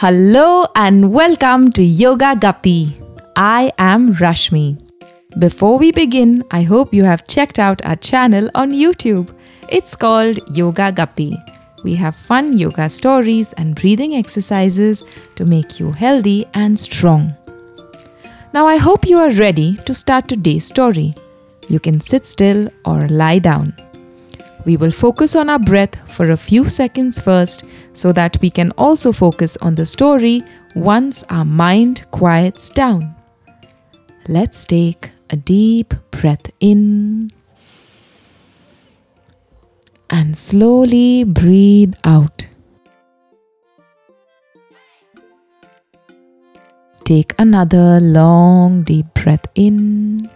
Hello and welcome to Yoga Guppy. I am Rashmi. Before we begin, I hope you have checked out our channel on YouTube. It's called Yoga Guppy. We have fun yoga stories and breathing exercises to make you healthy and strong. Now, I hope you are ready to start today's story. You can sit still or lie down. We will focus on our breath for a few seconds first so that we can also focus on the story once our mind quiets down. Let's take a deep breath in and slowly breathe out. Take another long deep breath in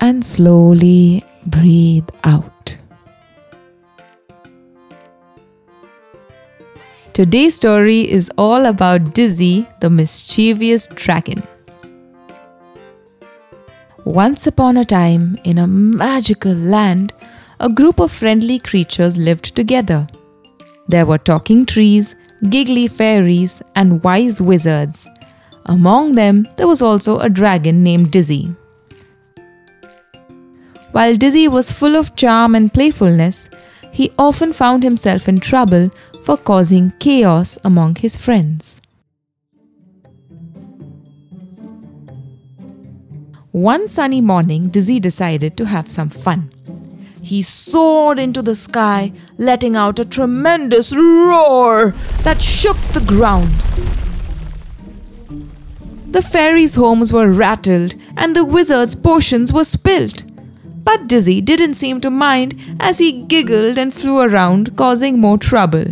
and slowly breathe out. Today's story is all about Dizzy, the mischievous dragon. Once upon a time, in a magical land, a group of friendly creatures lived together. There were talking trees, giggly fairies, and wise wizards. Among them, there was also a dragon named Dizzy. While Dizzy was full of charm and playfulness, he often found himself in trouble for causing chaos among his friends. One sunny morning, Dizzy decided to have some fun. He soared into the sky, letting out a tremendous roar that shook the ground. The fairies' homes were rattled and the wizards' potions were spilt. But Dizzy didn't seem to mind as he giggled and flew around, causing more trouble.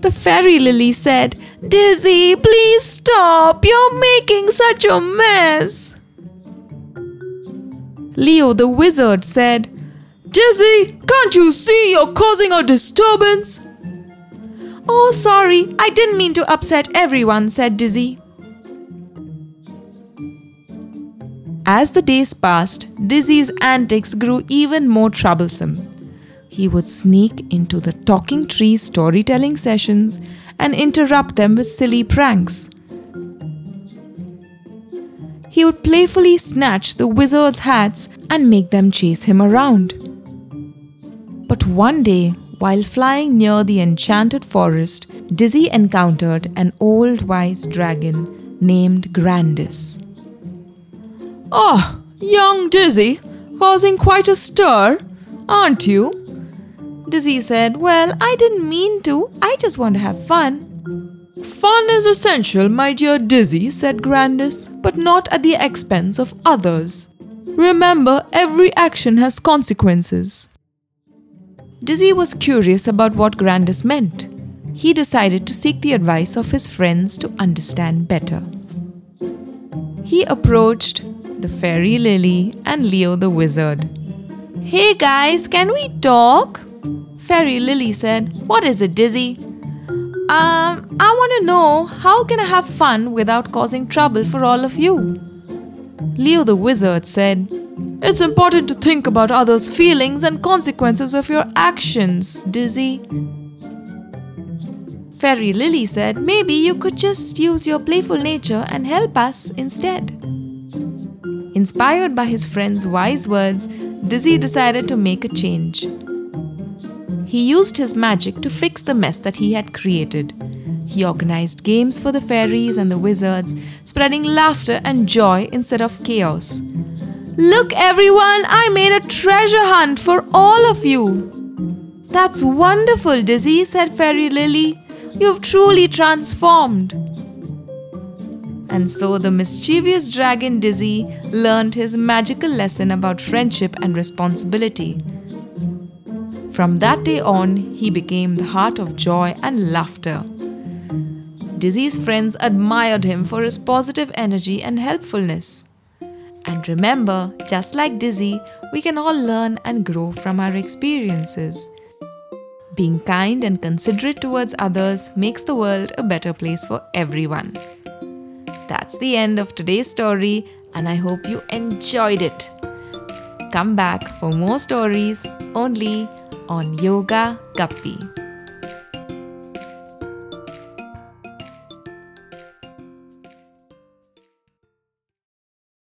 The fairy lily said, Dizzy, please stop! You're making such a mess! Leo the wizard said, Dizzy, can't you see you're causing a disturbance? Oh, sorry, I didn't mean to upset everyone, said Dizzy. As the days passed, Dizzy's antics grew even more troublesome. He would sneak into the talking tree storytelling sessions and interrupt them with silly pranks. He would playfully snatch the wizards' hats and make them chase him around. But one day, while flying near the enchanted forest, Dizzy encountered an old wise dragon named Grandis. Ah, young Dizzy, causing quite a stir, aren't you? Dizzy said, Well, I didn't mean to. I just want to have fun. Fun is essential, my dear Dizzy, said Grandis, but not at the expense of others. Remember, every action has consequences. Dizzy was curious about what Grandis meant. He decided to seek the advice of his friends to understand better. He approached the fairy Lily, and Leo the wizard. Hey guys, can we talk? Fairy Lily said, What is it, Dizzy? Um, I want to know how can I have fun without causing trouble for all of you? Leo the wizard said, It's important to think about others' feelings and consequences of your actions, Dizzy. Fairy Lily said, Maybe you could just use your playful nature and help us instead. Inspired by his friend's wise words, Dizzy decided to make a change. He used his magic to fix the mess that he had created. He organized games for the fairies and the wizards, spreading laughter and joy instead of chaos. Look, everyone, I made a treasure hunt for all of you. That's wonderful, Dizzy, said Fairy Lily. You've truly transformed. And so the mischievous dragon Dizzy learned his magical lesson about friendship and responsibility. From that day on, he became the heart of joy and laughter. Dizzy's friends admired him for his positive energy and helpfulness. And remember, just like Dizzy, we can all learn and grow from our experiences. Being kind and considerate towards others makes the world a better place for everyone. That's the end of today's story, and I hope you enjoyed it. Come back for more stories only on Yoga Guppy.